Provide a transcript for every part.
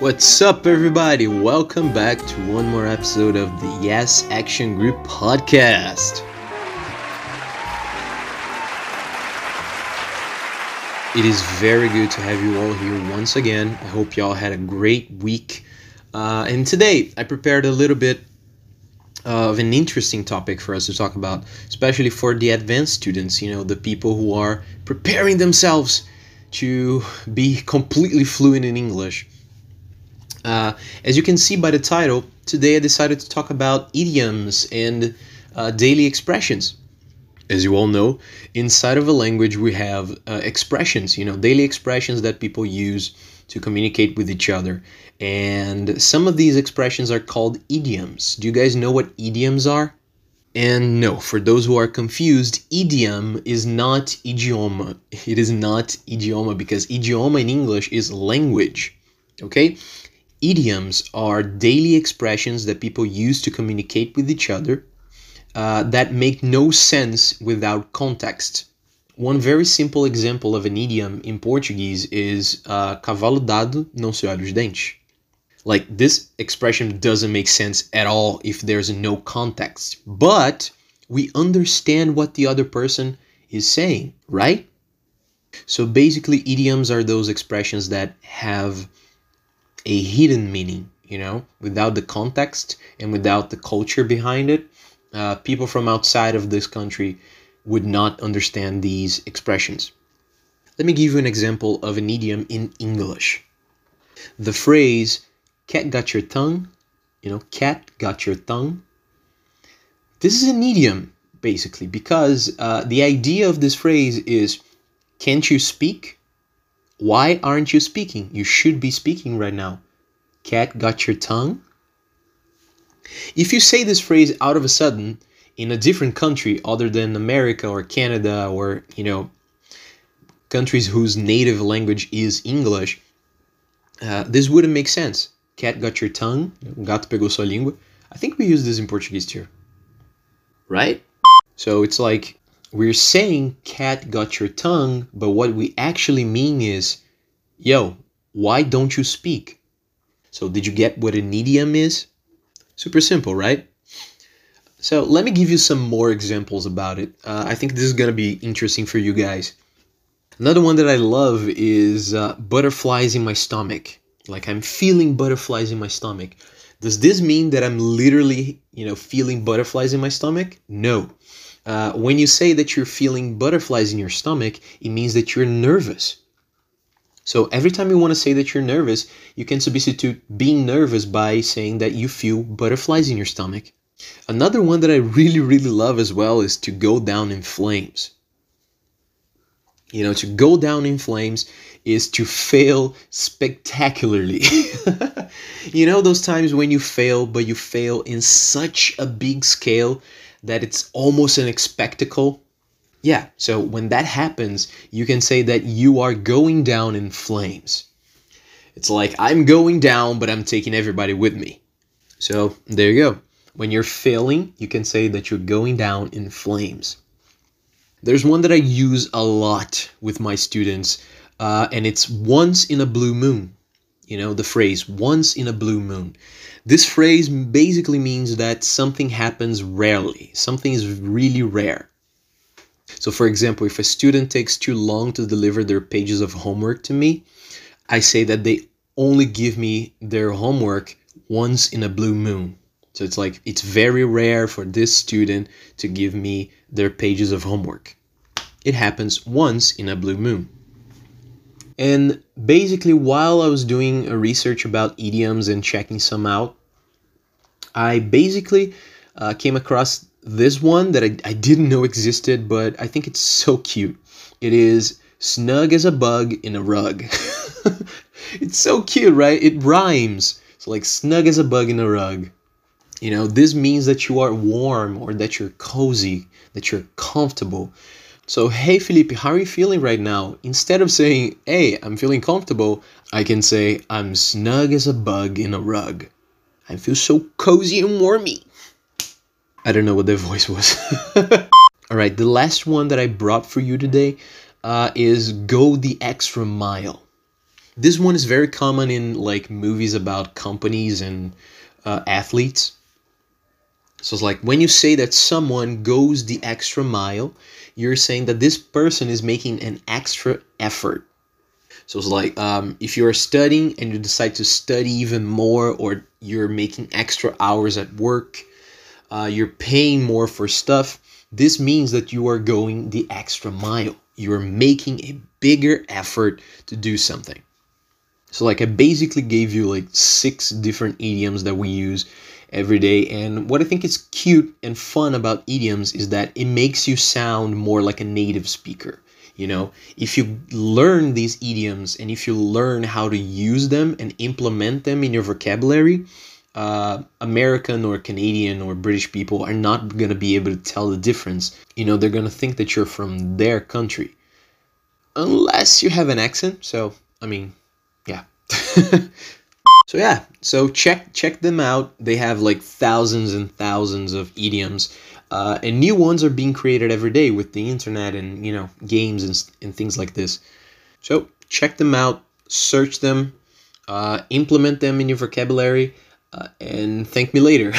What's up, everybody? Welcome back to one more episode of the Yes Action Group podcast. It is very good to have you all here once again. I hope y'all had a great week. Uh, and today I prepared a little bit of an interesting topic for us to talk about, especially for the advanced students, you know, the people who are preparing themselves to be completely fluent in English. Uh, as you can see by the title, today I decided to talk about idioms and uh, daily expressions. As you all know, inside of a language we have uh, expressions, you know, daily expressions that people use to communicate with each other. And some of these expressions are called idioms. Do you guys know what idioms are? And no, for those who are confused, idiom is not idioma. It is not idioma because idioma in English is language. Okay? Idioms are daily expressions that people use to communicate with each other uh, that make no sense without context. One very simple example of an idiom in Portuguese is uh, cavalo dado não se olha os dentes. Like this expression doesn't make sense at all if there's no context, but we understand what the other person is saying, right? So basically, idioms are those expressions that have a hidden meaning, you know, without the context and without the culture behind it. Uh, people from outside of this country would not understand these expressions. Let me give you an example of an idiom in English. The phrase, cat got your tongue, you know, cat got your tongue. This is an idiom, basically, because uh, the idea of this phrase is, can't you speak? Why aren't you speaking? You should be speaking right now. Cat got your tongue? If you say this phrase out of a sudden in a different country other than America or Canada or, you know, countries whose native language is English, uh, this wouldn't make sense. Cat got your tongue? Gato pegou sua língua. I think we use this in Portuguese too. Right? So it's like we're saying cat got your tongue, but what we actually mean is, yo, why don't you speak? So, did you get what an idiom is? Super simple, right? So, let me give you some more examples about it. Uh, I think this is going to be interesting for you guys. Another one that I love is uh, butterflies in my stomach. Like, I'm feeling butterflies in my stomach. Does this mean that I'm literally, you know, feeling butterflies in my stomach? No. Uh, when you say that you're feeling butterflies in your stomach, it means that you're nervous. So every time you want to say that you're nervous, you can substitute being nervous by saying that you feel butterflies in your stomach. Another one that I really, really love as well is to go down in flames. You know, to go down in flames is to fail spectacularly. you know, those times when you fail, but you fail in such a big scale that it's almost an spectacle. Yeah, so when that happens, you can say that you are going down in flames. It's like I'm going down, but I'm taking everybody with me. So there you go. When you're failing, you can say that you're going down in flames. There's one that I use a lot with my students, uh, and it's once in a blue moon. You know, the phrase once in a blue moon. This phrase basically means that something happens rarely, something is really rare. So, for example, if a student takes too long to deliver their pages of homework to me, I say that they only give me their homework once in a blue moon. So it's like it's very rare for this student to give me their pages of homework. It happens once in a blue moon. And basically, while I was doing a research about idioms and checking some out, I basically uh, came across this one that I, I didn't know existed, but I think it's so cute. It is snug as a bug in a rug. it's so cute, right? It rhymes. So, like, snug as a bug in a rug. You know, this means that you are warm or that you're cozy, that you're comfortable. So, hey Felipe, how are you feeling right now? Instead of saying, hey, I'm feeling comfortable, I can say, I'm snug as a bug in a rug. I feel so cozy and warmy. I don't know what that voice was. All right, the last one that I brought for you today uh, is go the extra mile. This one is very common in like movies about companies and uh, athletes. So it's like when you say that someone goes the extra mile, you're saying that this person is making an extra effort. So it's like um, if you're studying and you decide to study even more, or you're making extra hours at work, uh, you're paying more for stuff. This means that you are going the extra mile. You are making a bigger effort to do something. So like I basically gave you like six different idioms that we use every day and what I think is cute and fun about idioms is that it makes you sound more like a native speaker. You know, if you learn these idioms and if you learn how to use them and implement them in your vocabulary, uh, American or Canadian or British people are not going to be able to tell the difference. You know, they're going to think that you're from their country. Unless you have an accent. So, I mean. so yeah, so check check them out. They have like thousands and thousands of idioms, uh, and new ones are being created every day with the internet and you know games and and things like this. So check them out, search them, uh, implement them in your vocabulary, uh, and thank me later.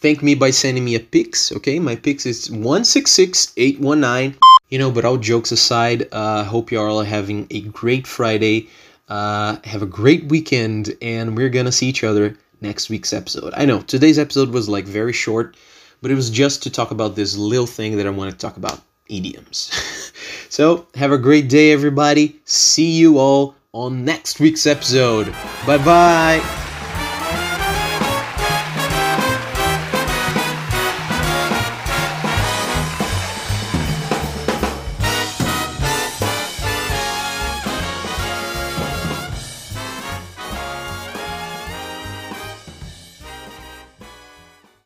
thank me by sending me a pix. Okay, my pix is one six six eight one nine. You know, but all jokes aside, uh, hope you are all having a great Friday. Uh, have a great weekend, and we're gonna see each other next week's episode. I know today's episode was like very short, but it was just to talk about this little thing that I want to talk about idioms. so, have a great day, everybody. See you all on next week's episode. Bye bye.